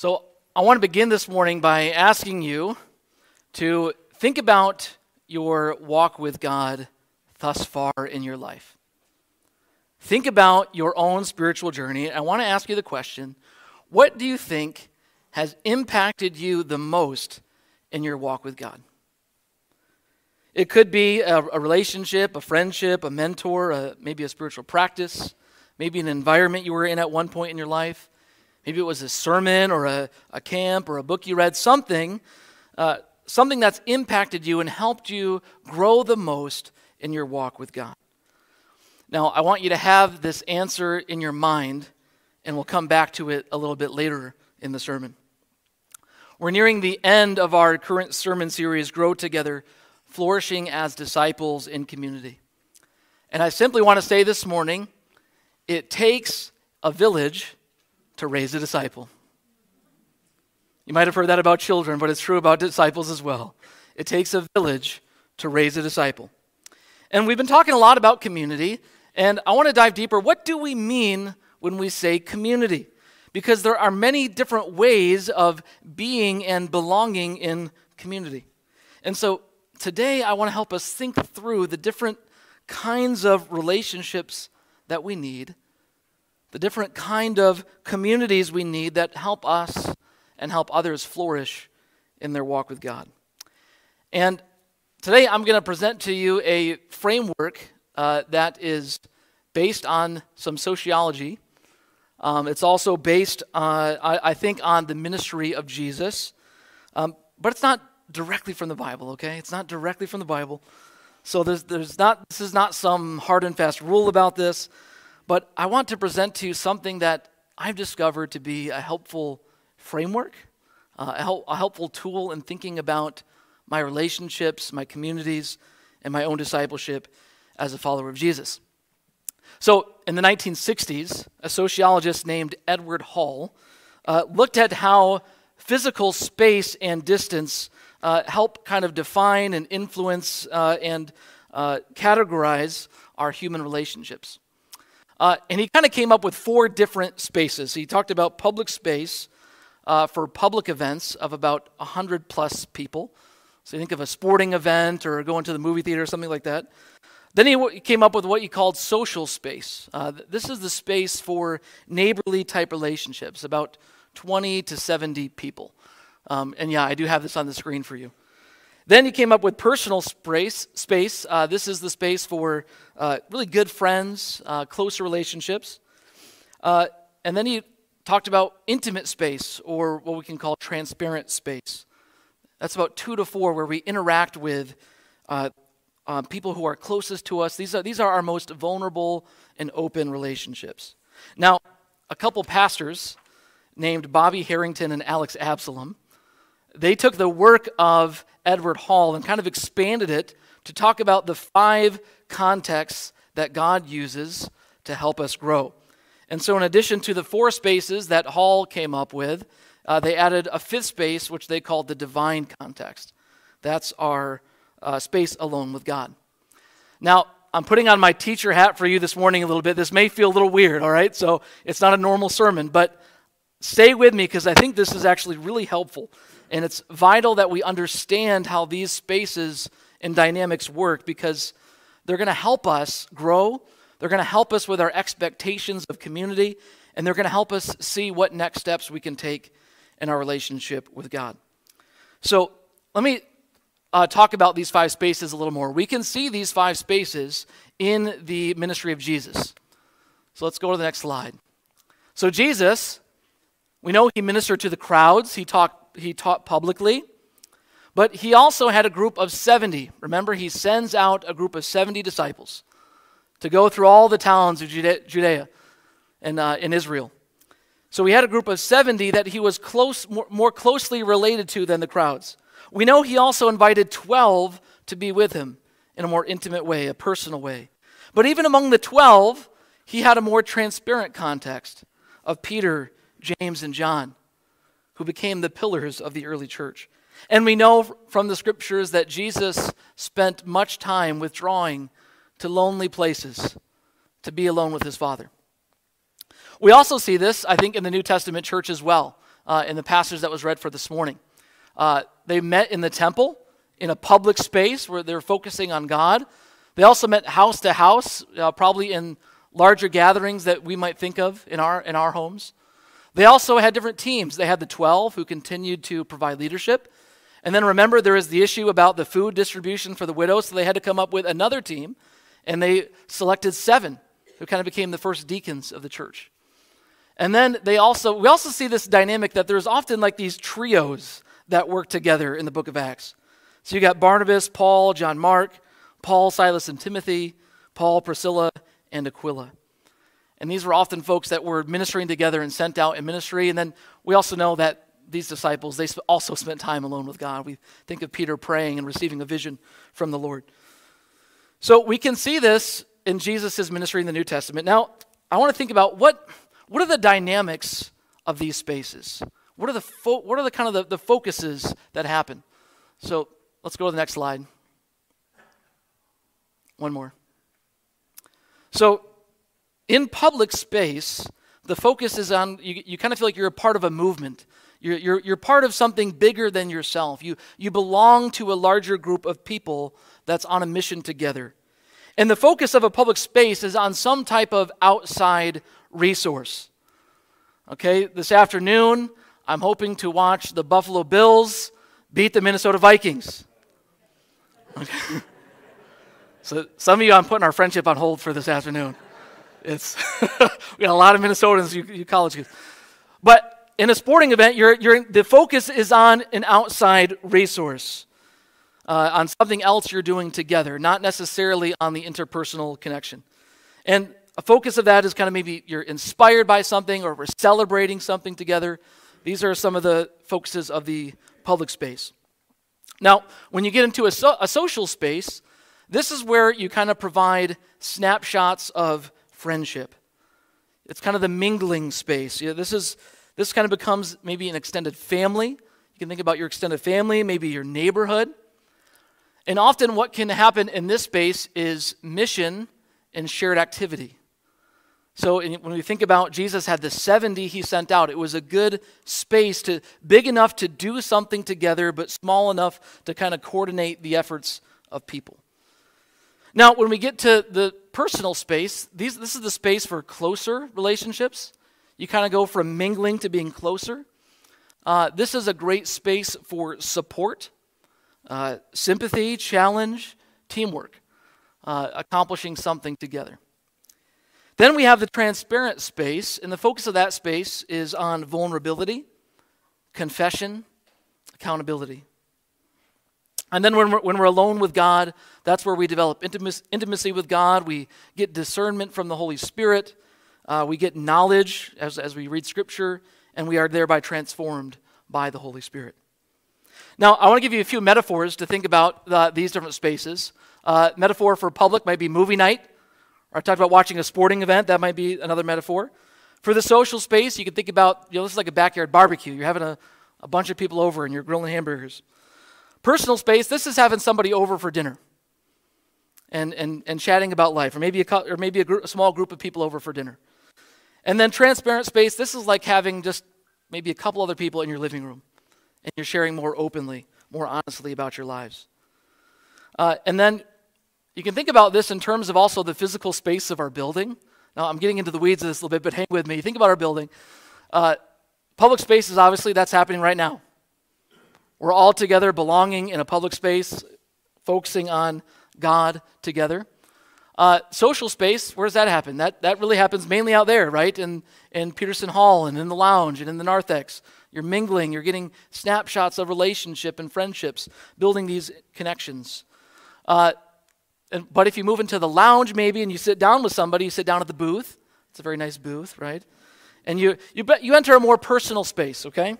So, I want to begin this morning by asking you to think about your walk with God thus far in your life. Think about your own spiritual journey. I want to ask you the question what do you think has impacted you the most in your walk with God? It could be a, a relationship, a friendship, a mentor, a, maybe a spiritual practice, maybe an environment you were in at one point in your life. Maybe it was a sermon or a, a camp or a book you read, something, uh, something that's impacted you and helped you grow the most in your walk with God. Now, I want you to have this answer in your mind, and we'll come back to it a little bit later in the sermon. We're nearing the end of our current sermon series, Grow Together, Flourishing as Disciples in Community. And I simply want to say this morning it takes a village to raise a disciple. You might have heard that about children, but it's true about disciples as well. It takes a village to raise a disciple. And we've been talking a lot about community, and I want to dive deeper. What do we mean when we say community? Because there are many different ways of being and belonging in community. And so today I want to help us think through the different kinds of relationships that we need the different kind of communities we need that help us and help others flourish in their walk with God. And today I'm going to present to you a framework uh, that is based on some sociology. Um, it's also based, uh, I, I, think, on the ministry of Jesus. Um, but it's not directly from the Bible, okay? It's not directly from the Bible. So there's, there's not, this is not some hard and fast rule about this. But I want to present to you something that I've discovered to be a helpful framework, uh, a, help, a helpful tool in thinking about my relationships, my communities, and my own discipleship as a follower of Jesus. So, in the 1960s, a sociologist named Edward Hall uh, looked at how physical space and distance uh, help kind of define and influence uh, and uh, categorize our human relationships. Uh, and he kind of came up with four different spaces. He talked about public space uh, for public events of about 100 plus people. So you think of a sporting event or going to the movie theater or something like that. Then he came up with what he called social space. Uh, this is the space for neighborly type relationships, about 20 to 70 people. Um, and yeah, I do have this on the screen for you. Then he came up with personal space. space. Uh, this is the space for uh, really good friends, uh, closer relationships. Uh, and then he talked about intimate space, or what we can call transparent space. That's about two to four, where we interact with uh, uh, people who are closest to us. These are, these are our most vulnerable and open relationships. Now, a couple pastors named Bobby Harrington and Alex Absalom they took the work of Edward Hall and kind of expanded it to talk about the five contexts that God uses to help us grow. And so, in addition to the four spaces that Hall came up with, uh, they added a fifth space, which they called the divine context. That's our uh, space alone with God. Now, I'm putting on my teacher hat for you this morning a little bit. This may feel a little weird, all right? So, it's not a normal sermon, but stay with me because I think this is actually really helpful. And it's vital that we understand how these spaces and dynamics work because they're going to help us grow. They're going to help us with our expectations of community, and they're going to help us see what next steps we can take in our relationship with God. So, let me uh, talk about these five spaces a little more. We can see these five spaces in the ministry of Jesus. So, let's go to the next slide. So, Jesus, we know he ministered to the crowds, he talked he taught publicly. But he also had a group of 70. Remember, he sends out a group of 70 disciples to go through all the towns of Judea and uh, in Israel. So he had a group of 70 that he was close, more, more closely related to than the crowds. We know he also invited 12 to be with him in a more intimate way, a personal way. But even among the 12, he had a more transparent context of Peter, James, and John who became the pillars of the early church. And we know from the scriptures that Jesus spent much time withdrawing to lonely places to be alone with his Father. We also see this, I think, in the New Testament church as well. uh, in the passage that was read for this morning. Uh, they met in the temple in a public space where they're focusing on God. They also met house to house, uh, probably in larger gatherings that we might think of in our, in our homes. They also had different teams. They had the 12 who continued to provide leadership. And then remember, there is the issue about the food distribution for the widows, so they had to come up with another team, and they selected seven who kind of became the first deacons of the church. And then they also, we also see this dynamic that there's often like these trios that work together in the book of Acts. So you got Barnabas, Paul, John Mark, Paul, Silas, and Timothy, Paul, Priscilla, and Aquila. And these were often folks that were ministering together and sent out in ministry. And then we also know that these disciples, they also spent time alone with God. We think of Peter praying and receiving a vision from the Lord. So we can see this in Jesus' ministry in the New Testament. Now, I want to think about what, what are the dynamics of these spaces? What are the, fo- what are the kind of the, the focuses that happen? So let's go to the next slide. One more. So, in public space, the focus is on, you, you kind of feel like you're a part of a movement. You're, you're, you're part of something bigger than yourself. You, you belong to a larger group of people that's on a mission together. And the focus of a public space is on some type of outside resource. Okay, this afternoon, I'm hoping to watch the Buffalo Bills beat the Minnesota Vikings. Okay. so, some of you, I'm putting our friendship on hold for this afternoon. It's we got a lot of Minnesotans, you, you college kids. But in a sporting event, you're, you're, the focus is on an outside resource, uh, on something else you're doing together, not necessarily on the interpersonal connection. And a focus of that is kind of maybe you're inspired by something or we're celebrating something together. These are some of the focuses of the public space. Now, when you get into a, so, a social space, this is where you kind of provide snapshots of friendship. It's kind of the mingling space. This is this kind of becomes maybe an extended family. You can think about your extended family, maybe your neighborhood. And often what can happen in this space is mission and shared activity. So when we think about Jesus had the 70 he sent out, it was a good space to big enough to do something together but small enough to kind of coordinate the efforts of people. Now, when we get to the personal space, these, this is the space for closer relationships. You kind of go from mingling to being closer. Uh, this is a great space for support, uh, sympathy, challenge, teamwork, uh, accomplishing something together. Then we have the transparent space, and the focus of that space is on vulnerability, confession, accountability. And then when we're, when we're alone with God, that's where we develop intimacy with God. We get discernment from the Holy Spirit. Uh, we get knowledge as, as we read Scripture, and we are thereby transformed by the Holy Spirit. Now, I want to give you a few metaphors to think about uh, these different spaces. Uh, metaphor for public might be movie night. Or I talked about watching a sporting event. That might be another metaphor. For the social space, you can think about, you know, this is like a backyard barbecue. You're having a, a bunch of people over and you're grilling hamburgers. Personal space, this is having somebody over for dinner and, and, and chatting about life, or maybe, a, or maybe a, a small group of people over for dinner. And then transparent space, this is like having just maybe a couple other people in your living room, and you're sharing more openly, more honestly about your lives. Uh, and then you can think about this in terms of also the physical space of our building. Now, I'm getting into the weeds of this a little bit, but hang with me. Think about our building. Uh, public spaces, obviously, that's happening right now. We're all together, belonging in a public space, focusing on God together. Uh, social space, where does that happen? That, that really happens mainly out there, right? In, in Peterson Hall and in the lounge and in the narthex. You're mingling, you're getting snapshots of relationship and friendships, building these connections. Uh, and, but if you move into the lounge maybe and you sit down with somebody, you sit down at the booth. It's a very nice booth, right? And you, you, you enter a more personal space, okay?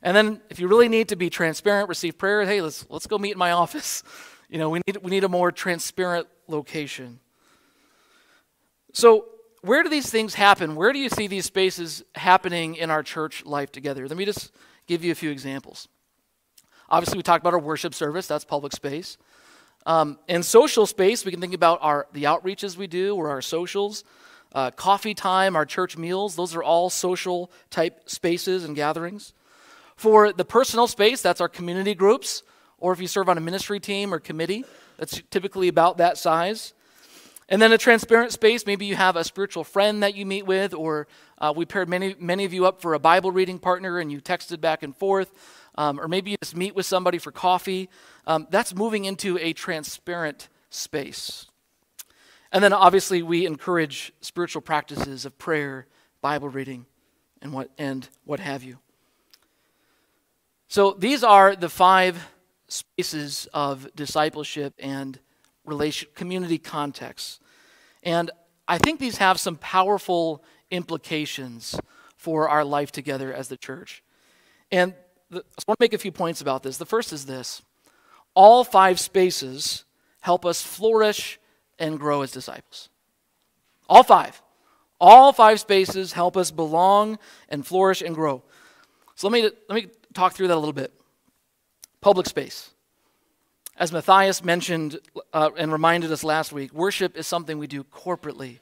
And then if you really need to be transparent, receive prayer, hey, let's, let's go meet in my office. You know, we need, we need a more transparent location. So, where do these things happen? Where do you see these spaces happening in our church life together? Let me just give you a few examples. Obviously, we talked about our worship service, that's public space. Um, in social space, we can think about our, the outreaches we do or our socials. Uh, coffee time, our church meals, those are all social type spaces and gatherings. For the personal space, that's our community groups, or if you serve on a ministry team or committee, that's typically about that size. And then a transparent space, maybe you have a spiritual friend that you meet with, or uh, we paired many, many of you up for a Bible reading partner and you texted back and forth, um, or maybe you just meet with somebody for coffee. Um, that's moving into a transparent space. And then obviously, we encourage spiritual practices of prayer, Bible reading, and what, and what have you. So these are the five spaces of discipleship and relation, community contexts. And I think these have some powerful implications for our life together as the church. And the, I want to make a few points about this. The first is this all five spaces help us flourish and grow as disciples. All five. All five spaces help us belong and flourish and grow. So let me, let me talk through that a little bit. Public space. As Matthias mentioned uh, and reminded us last week, worship is something we do corporately.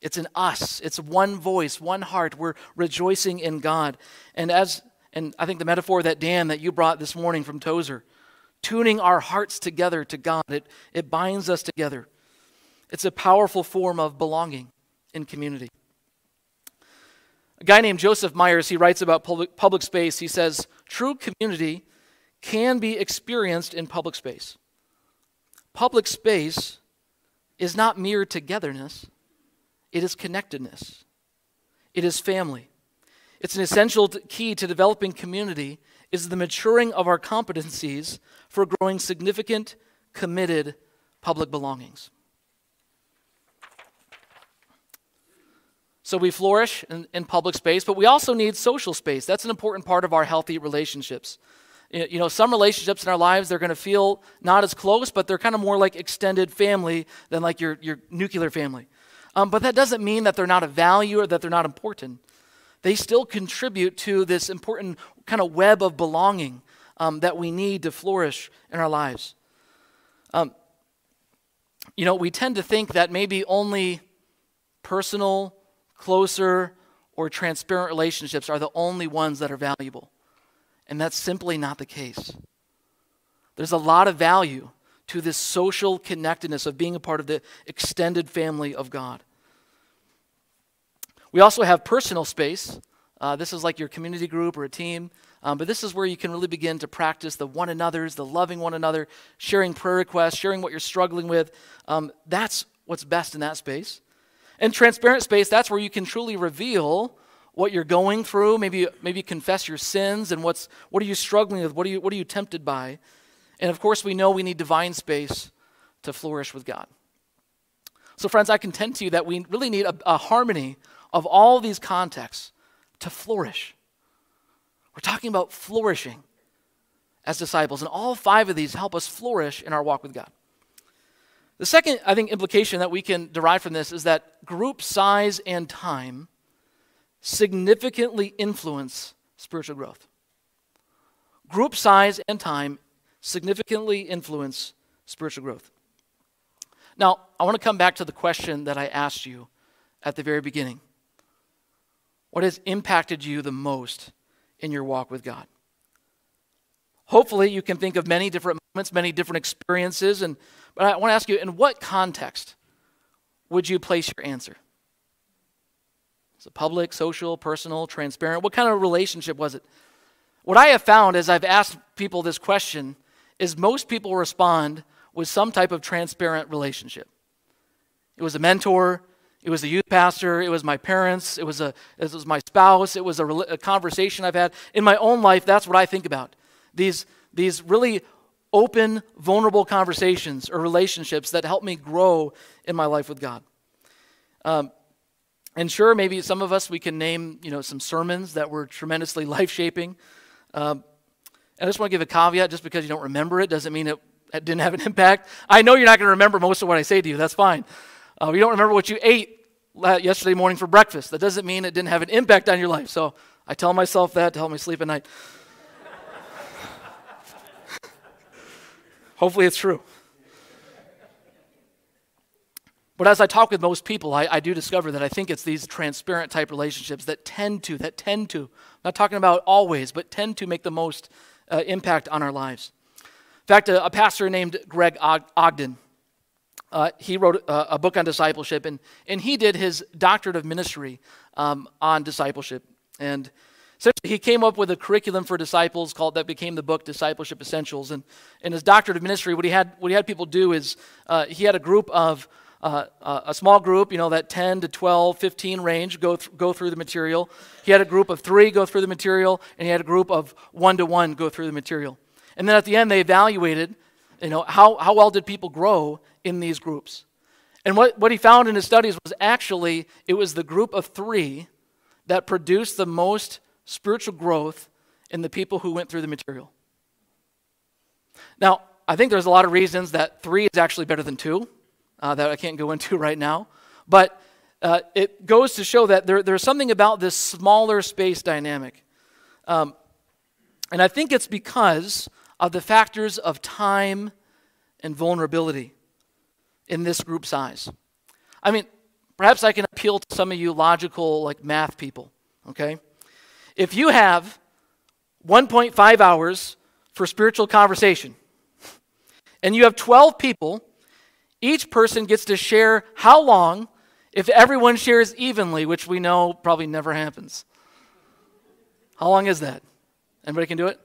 It's in us. It's one voice, one heart. We're rejoicing in God. And as and I think the metaphor that Dan that you brought this morning from Tozer, tuning our hearts together to God, it, it binds us together. It's a powerful form of belonging in community. A guy named Joseph Myers, he writes about public, public space. He says, True community can be experienced in public space. Public space is not mere togetherness, it is connectedness, it is family. It's an essential key to developing community is the maturing of our competencies for growing significant, committed public belongings. So we flourish in, in, public space, but we also need social space. That's an important part of our healthy relationships. You know, some relationships in our lives, they're going to feel not as close, but they're kind of more like extended family than like your, your nuclear family. Um, but that doesn't mean that they're not of value or that they're not important. They still contribute to this important kind of web of belonging um, that we need to flourish in our lives. Um, you know, we tend to think that maybe only personal closer, or transparent relationships are the only ones that are valuable. And that's simply not the case. There's a lot of value to this social connectedness of being a part of the extended family of God. We also have personal space. Uh, this is like your community group or a team. Um, but this is where you can really begin to practice the one another's, the loving one another, sharing prayer requests, sharing what you're struggling with. Um, that's what's best in that space. And transparent space, that's where you can truly reveal what you're going through. Maybe, maybe confess your sins and what's, what are you struggling with? What are you, what are you tempted by? And of course, we know we need divine space to flourish with God. So, friends, I contend to you that we really need a, a harmony of all these contexts to flourish. We're talking about flourishing as disciples, and all five of these help us flourish in our walk with God. The second, I think, implication that we can derive from this is that group size and time significantly influence spiritual growth. Group size and time significantly influence spiritual growth. Now, I want to come back to the question that I asked you at the very beginning. What has impacted you the most in your walk with God? Hopefully, you can think of many different moments, many different experiences, and but I want to ask you in what context would you place your answer? It public, social, personal, transparent? What kind of relationship was it? What I have found as I've asked people this question is most people respond with some type of transparent relationship. It was a mentor, it was a youth pastor, it was my parents, it was, a, it was my spouse, it was a, a conversation I've had. In my own life, that's what I think about. These, these really open, vulnerable conversations or relationships that help me grow in my life with God. Um, and sure, maybe some of us we can name you know some sermons that were tremendously life shaping. Um, I just want to give a caveat: just because you don't remember it doesn't mean it, it didn't have an impact. I know you're not going to remember most of what I say to you. That's fine. Uh, you don't remember what you ate yesterday morning for breakfast. That doesn't mean it didn't have an impact on your life. So I tell myself that to help me sleep at night. Hopefully, it's true. But as I talk with most people, I, I, do discover that I think it's these transparent type relationships that tend to, that tend to, not talking about always, but tend to make the most uh, impact on our lives. In fact, a, a pastor named Greg Ogden, uh, he wrote a, a, book on discipleship, and, and he did his doctorate of ministry um, on discipleship. And essentially, he came up with a curriculum for disciples called that became the book Discipleship Essentials. And in his doctorate of ministry, what he had, what he had people do is uh, he had a group of uh, a small group, you know, that 10 to 12, 15 range, go, th- go through the material. He had a group of three go through the material, and he had a group of one to one go through the material. And then at the end, they evaluated, you know, how, how well did people grow in these groups. And what, what he found in his studies was actually it was the group of three that produced the most spiritual growth in the people who went through the material. Now, I think there's a lot of reasons that three is actually better than two uh, that I can't go into right now. But uh, it goes to show that there, there's something about this smaller space dynamic. Um, and I think it's because of the factors of time and vulnerability in this group size. I mean, perhaps I can appeal to some of you logical, like math people, okay? If you have 1.5 hours for spiritual conversation, and you have 12 people each person gets to share how long if everyone shares evenly, which we know probably never happens. How long is that? Anybody can do it?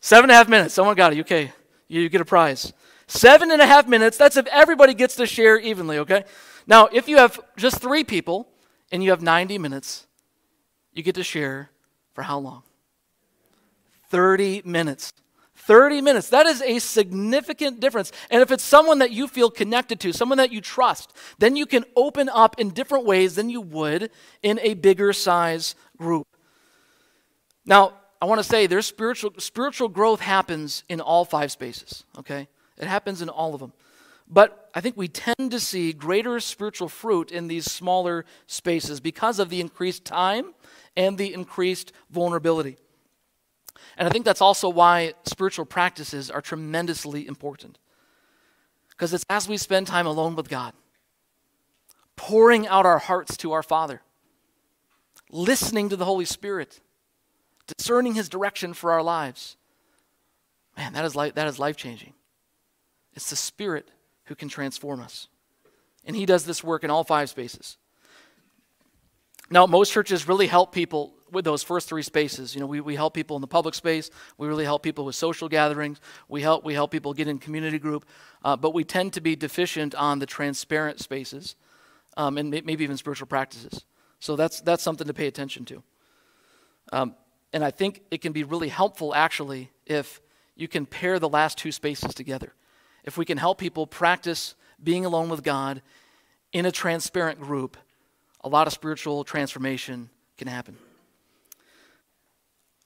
Seven and a half minutes. Someone got it. Okay. You get a prize. Seven and a half minutes. That's if everybody gets to share evenly, okay? Now, if you have just three people and you have 90 minutes, you get to share for how long? 30 minutes. 30 minutes. That is a significant difference. And if it's someone that you feel connected to, someone that you trust, then you can open up in different ways than you would in a bigger size group. Now, I want to say there's spiritual spiritual growth happens in all five spaces, okay? It happens in all of them. But I think we tend to see greater spiritual fruit in these smaller spaces because of the increased time and the increased vulnerability. And I think that's also why spiritual practices are tremendously important. Because it's as we spend time alone with God, pouring out our hearts to our Father, listening to the Holy Spirit, discerning His direction for our lives. Man, that is, life, that is life changing. It's the Spirit who can transform us. And He does this work in all five spaces. Now, most churches really help people with those first three spaces. You know, we, we help people in the public space. We really help people with social gatherings. We help, we help people get in community group. Uh, but we tend to be deficient on the transparent spaces um, and maybe even spiritual practices. So that's, that's something to pay attention to. Um, and I think it can be really helpful, actually, if you can pair the last two spaces together. If we can help people practice being alone with God in a transparent group, a lot of spiritual transformation can happen.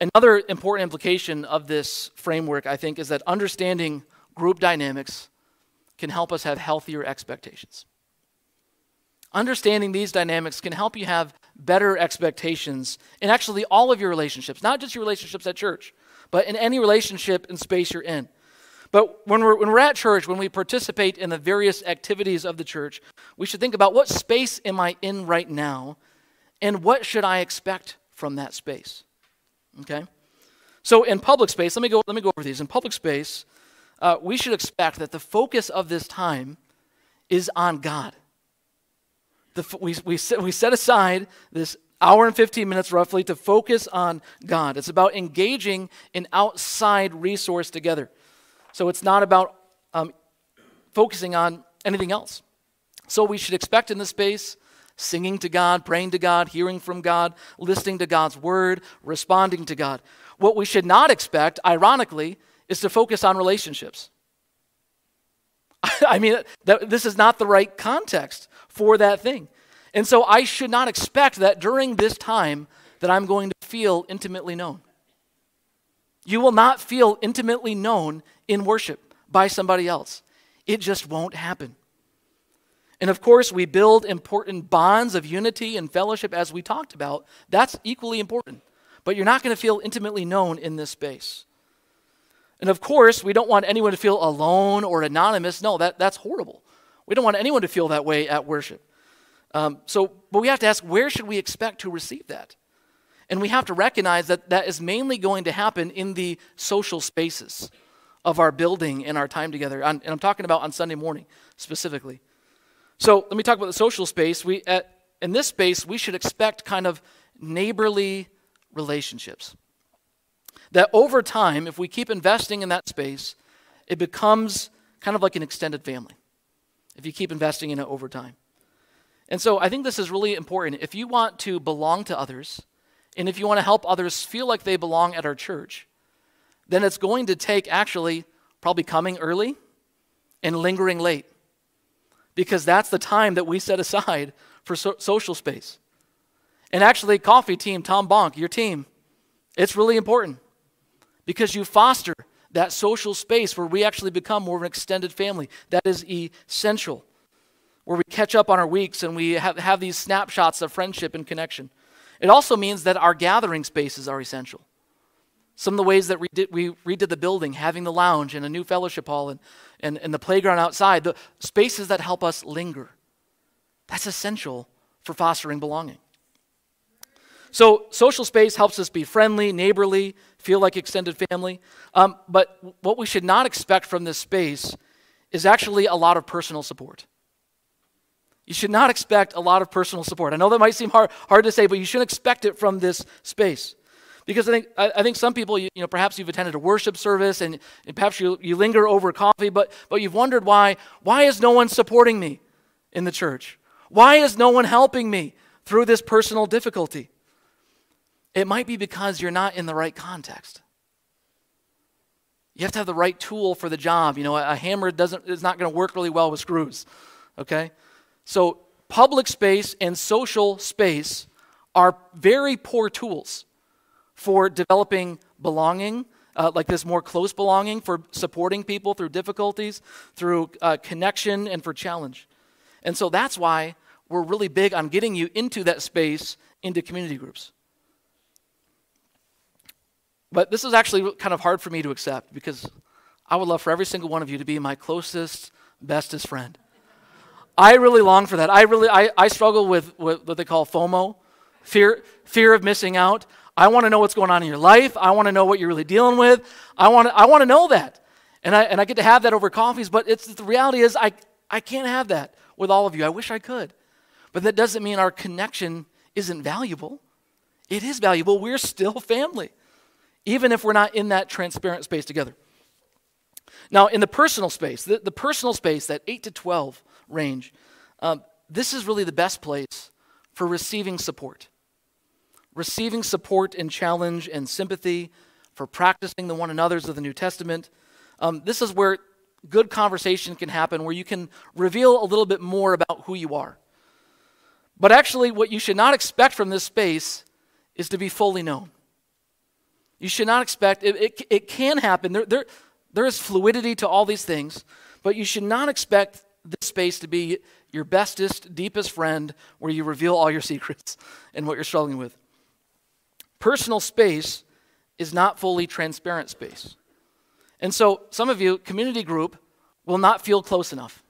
Another important implication of this framework, I think, is that understanding group dynamics can help us have healthier expectations. Understanding these dynamics can help you have better expectations in actually all of your relationships, not just your relationships at church, but in any relationship and space you're in. But when we're, when we're at church, when we participate in the various activities of the church, we should think about what space am I in right now and what should I expect from that space? Okay? So in public space, let me go, let me go over these. In public space, uh, we should expect that the focus of this time is on God. The, we, we, set, we set aside this hour and 15 minutes roughly to focus on God. It's about engaging an outside resource together. So it's not about um, focusing on anything else. So we should expect in this space singing to God, praying to God, hearing from God, listening to God's word, responding to God. What we should not expect, ironically, is to focus on relationships. I mean, that, this is not the right context for that thing. And so I should not expect that during this time that I'm going to feel intimately known. You will not feel intimately known in worship by somebody else. It just won't happen. And of course, we build important bonds of unity and fellowship as we talked about. That's equally important. But you're not going to feel intimately known in this space. And of course, we don't want anyone to feel alone or anonymous. No, that, that's horrible. We don't want anyone to feel that way at worship. Um, so, but we have to ask where should we expect to receive that? And we have to recognize that that is mainly going to happen in the social spaces of our building and our time together. and I'm talking about on Sunday morning specifically. So let me talk about the social space. We, at, in this space, we should expect kind of neighborly relationships. That over time, if we keep investing in that space, it becomes kind of like an extended family if you keep investing in it over time. And so I think this is really important. If you want to belong to others, and if you want to help others feel like they belong at our church, then it's going to take actually probably coming early and lingering late. Because that's the time that we set aside for so- social space. And actually, coffee team, Tom Bonk, your team, it's really important because you foster that social space where we actually become more of an extended family. That is essential. Where we catch up on our weeks and we have, have these snapshots of friendship and connection. It also means that our gathering spaces are essential. Some of the ways that we, did, we redid the building, having the lounge and a new fellowship hall and, and, and the playground outside, the spaces that help us linger. That's essential for fostering belonging. So, social space helps us be friendly, neighborly, feel like extended family. Um, but what we should not expect from this space is actually a lot of personal support. You should not expect a lot of personal support. I know that might seem hard, hard to say, but you shouldn't expect it from this space. Because I think, I, I think some people, you, you, know, perhaps you've attended a worship service and, and perhaps you, you linger over coffee, but, but you've wondered why, why is no one supporting me in the church? Why is no one helping me through this personal difficulty? It might be because you're not in the right context. You have to have the right tool for the job. You know, a, a hammer doesn't is not going to work really well with screws. Okay? So public space and social space are very poor tools for developing belonging, uh, like this more close belonging, for supporting people through difficulties, through uh, connection, and for challenge. And so that's why we're really big on getting you into that space into community groups. But this is actually kind of hard for me to accept because I would love for every single one of you to be my closest, bestest friend. I really long for that. I really I, I struggle with, with what they call FOMO, fear fear of missing out. I want to know what's going on in your life. I want to know what you're really dealing with. I want to, I want to know that. And I, and I get to have that over coffees, but it's, the reality is I, I can't have that with all of you. I wish I could. But that doesn't mean our connection isn't valuable. It is valuable. We're still family even if we're not in that transparent space together. Now, in the personal space, the, the personal space, that 8 to 12 range, um, this is really the best place for receiving support. Receiving support and challenge and sympathy, for practicing the one another's of the New Testament. Um, this is where good conversation can happen, where you can reveal a little bit more about who you are. But actually, what you should not expect from this space is to be fully known. You should not expect, it, it, it can happen. There, there, there is fluidity to all these things, but you should not expect this space to be your bestest, deepest friend where you reveal all your secrets and what you're struggling with. Personal space is not fully transparent space. And so, some of you, community group, will not feel close enough.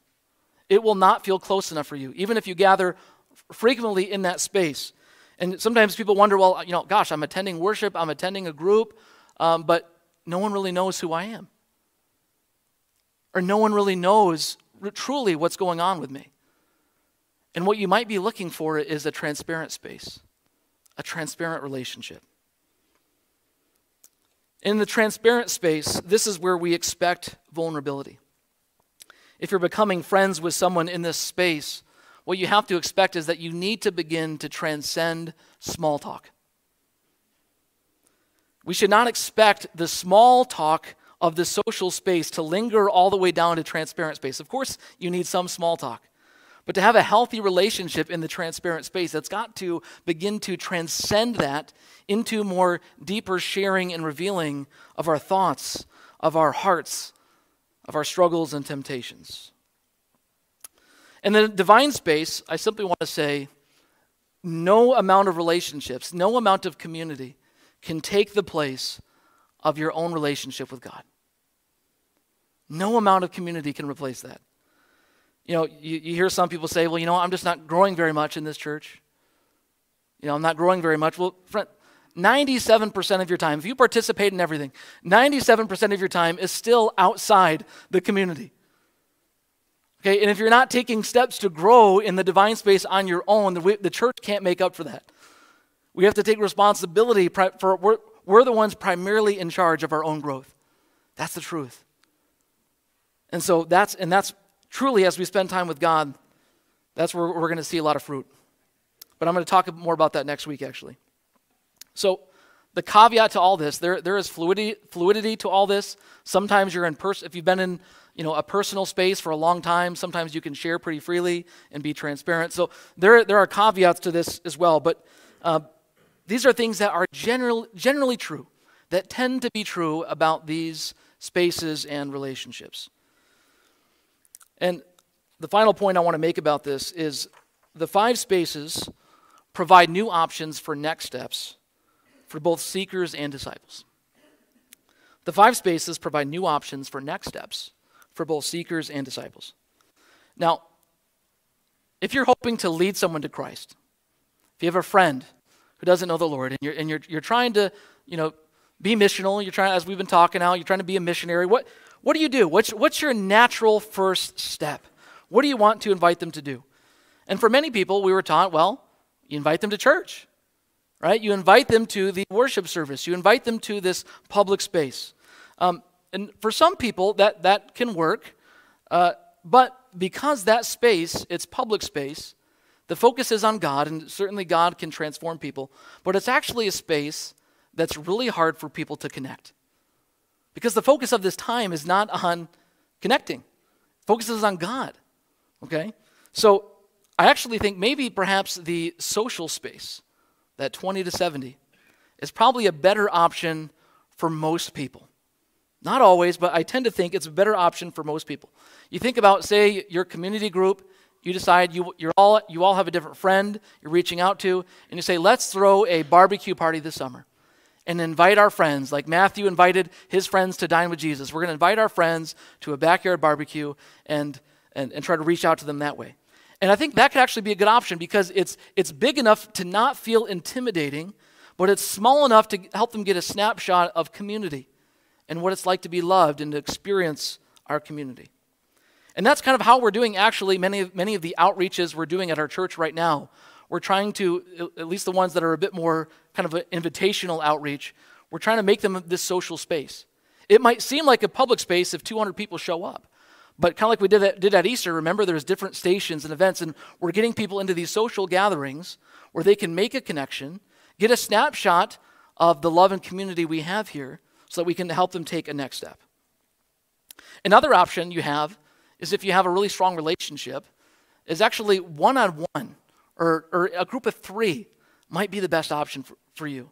It will not feel close enough for you, even if you gather frequently in that space. And sometimes people wonder, well, you know, gosh, I'm attending worship, I'm attending a group, um, but no one really knows who I am. Or no one really knows truly what's going on with me. And what you might be looking for is a transparent space, a transparent relationship. In the transparent space, this is where we expect vulnerability. If you're becoming friends with someone in this space, what you have to expect is that you need to begin to transcend small talk. We should not expect the small talk of the social space to linger all the way down to transparent space. Of course, you need some small talk. But to have a healthy relationship in the transparent space, that's got to begin to transcend that into more deeper sharing and revealing of our thoughts, of our hearts, of our struggles and temptations. In the divine space, I simply want to say no amount of relationships, no amount of community can take the place of your own relationship with God. No amount of community can replace that. You know, you, you hear some people say, well, you know, I'm just not growing very much in this church. You know, I'm not growing very much. Well, friend, 97% of your time, if you participate in everything, 97% of your time is still outside the community. Okay, and if you're not taking steps to grow in the divine space on your own, the, the church can't make up for that. We have to take responsibility for, we're, we're the ones primarily in charge of our own growth. That's the truth. And so that's, and that's truly as we spend time with God, that's where we're going to see a lot of fruit. But I'm going to talk more about that next week, actually. So, the caveat to all this, there, there is fluidity, fluidity to all this. Sometimes you're in person, if you've been in you know, a personal space for a long time, sometimes you can share pretty freely and be transparent. So, there, there are caveats to this as well. But uh, these are things that are general, generally true, that tend to be true about these spaces and relationships. And the final point I want to make about this is the five spaces provide new options for next steps for both seekers and disciples. The five spaces provide new options for next steps for both seekers and disciples. Now, if you're hoping to lead someone to Christ, if you have a friend who doesn't know the Lord and you're, and you're, you're trying to, you know, be missional, you're trying, as we've been talking now, you're trying to be a missionary, what, what do you do? What's, what's your natural first step? What do you want to invite them to do? And for many people, we were taught, well, you invite them to church right? You invite them to the worship service, you invite them to this public space. Um, and for some people, that, that can work. Uh, but because that space, it's public space, the focus is on God, and certainly God can transform people, but it's actually a space that's really hard for people to connect. Because the focus of this time is not on connecting, focus is on God. Okay? So I actually think maybe perhaps the social space that 20 to 70 is probably a better option for most people. Not always, but I tend to think it's a better option for most people. You think about, say, your community group, you decide you, you're all, you all have a different friend you're reaching out to, and you say, let's throw a barbecue party this summer and invite our friends, like Matthew invited his friends to dine with Jesus. We're going to invite our friends to a backyard barbecue and, and, and try to reach out to them that way. And I think that could actually be a good option because it's, it's big enough to not feel intimidating, but it's small enough to help them get a snapshot of community and what it's like to be loved and to experience our community. And that's kind of how we're doing actually many of, many of the outreaches we're doing at our church right now. We're trying to, at least the ones that are a bit more kind of an invitational outreach, we're trying to make them this social space. It might seem like a public space if 200 people show up. But kind of like we did at, did at Easter, remember there's different stations and events, and we're getting people into these social gatherings where they can make a connection, get a snapshot of the love and community we have here so that we can help them take a next step. Another option you have is if you have a really strong relationship, is actually one on one or, or a group of three might be the best option for, for you.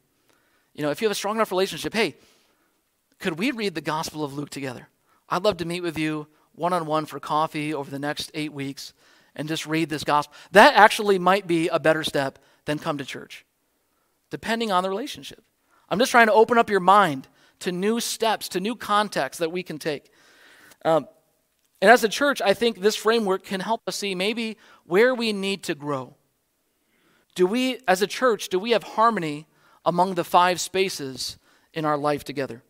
You know, if you have a strong enough relationship, hey, could we read the Gospel of Luke together? I'd love to meet with you one on one for coffee over the next eight weeks and just read this gospel. That actually might be a better step than come to church, depending on the relationship. I'm just trying to open up your mind to new steps, to new contexts that we can take. Um, and as a church, I think this framework can help us see maybe where we need to grow. Do we, as a church, do we have harmony among the five spaces in our life together?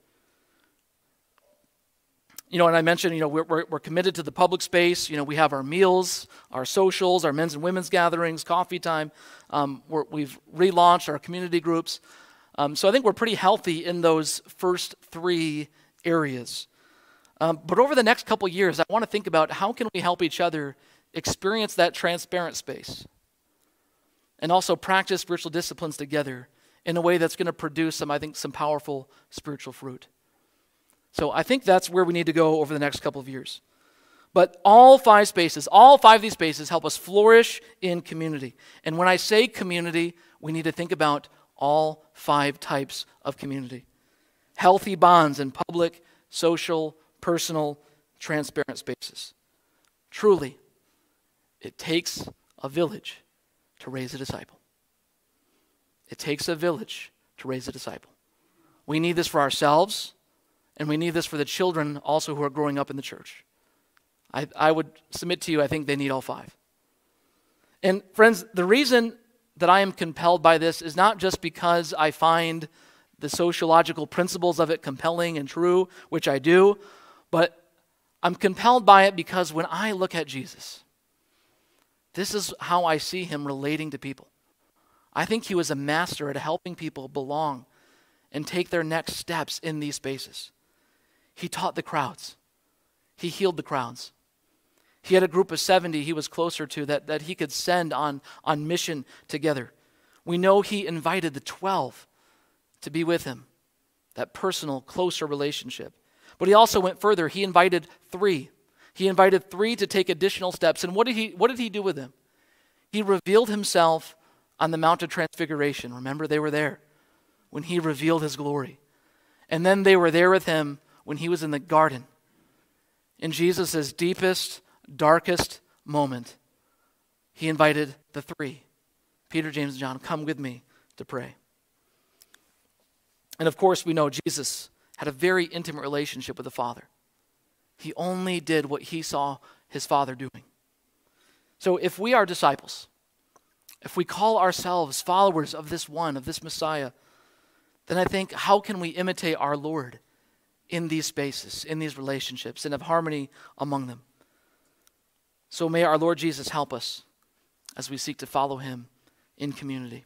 you know, and I mentioned, you know, we're, we're, we're, committed to the public space. You know, we have our meals, our socials, our men's and women's gatherings, coffee time. Um, we have relaunched our community groups. Um, so I think we're pretty healthy in those first three areas. Um, but over the next couple years, I want to think about how can we help each other experience that transparent space and also practice spiritual disciplines together in a way that's going to produce some, I think, some powerful spiritual fruit. So I think that's where we need to go over the next couple of years. But all five spaces, all five of these spaces help us flourish in community. And when I say community, we need to think about all five types of community healthy bonds in public, social, personal, transparent spaces. Truly, it takes a village to raise a disciple. It takes a village to raise a disciple. We need this for ourselves. And we need this for the children also who are growing up in the church. I, I would submit to you, I think they need all five. And friends, the reason that I am compelled by this is not just because I find the sociological principles of it compelling and true, which I do, but I'm compelled by it because when I look at Jesus, this is how I see him relating to people. I think he was a master at helping people belong and take their next steps in these spaces. He taught the crowds, he healed the crowds. He had a group of 70 he was closer to that, that he could send on, on mission together. We know he invited the 12 to be with him, that personal, closer relationship. But he also went further. He invited three. He invited three to take additional steps. And what did he, what did he do with them? He revealed himself on the Mount of Transfiguration. Remember, they were there when he revealed his glory. And then they were there with him when he was in the garden. In Jesus' deepest, darkest moment, he invited the three Peter, James, and John, come with me to pray. And of course, we know Jesus had a very intimate relationship with the Father. He only did what he saw his Father doing. So if we are disciples, if we call ourselves followers of this one, of this Messiah, then I think how can we imitate our Lord in these spaces, in these relationships, and have harmony among them? So may our Lord Jesus help us as we seek to follow him in community.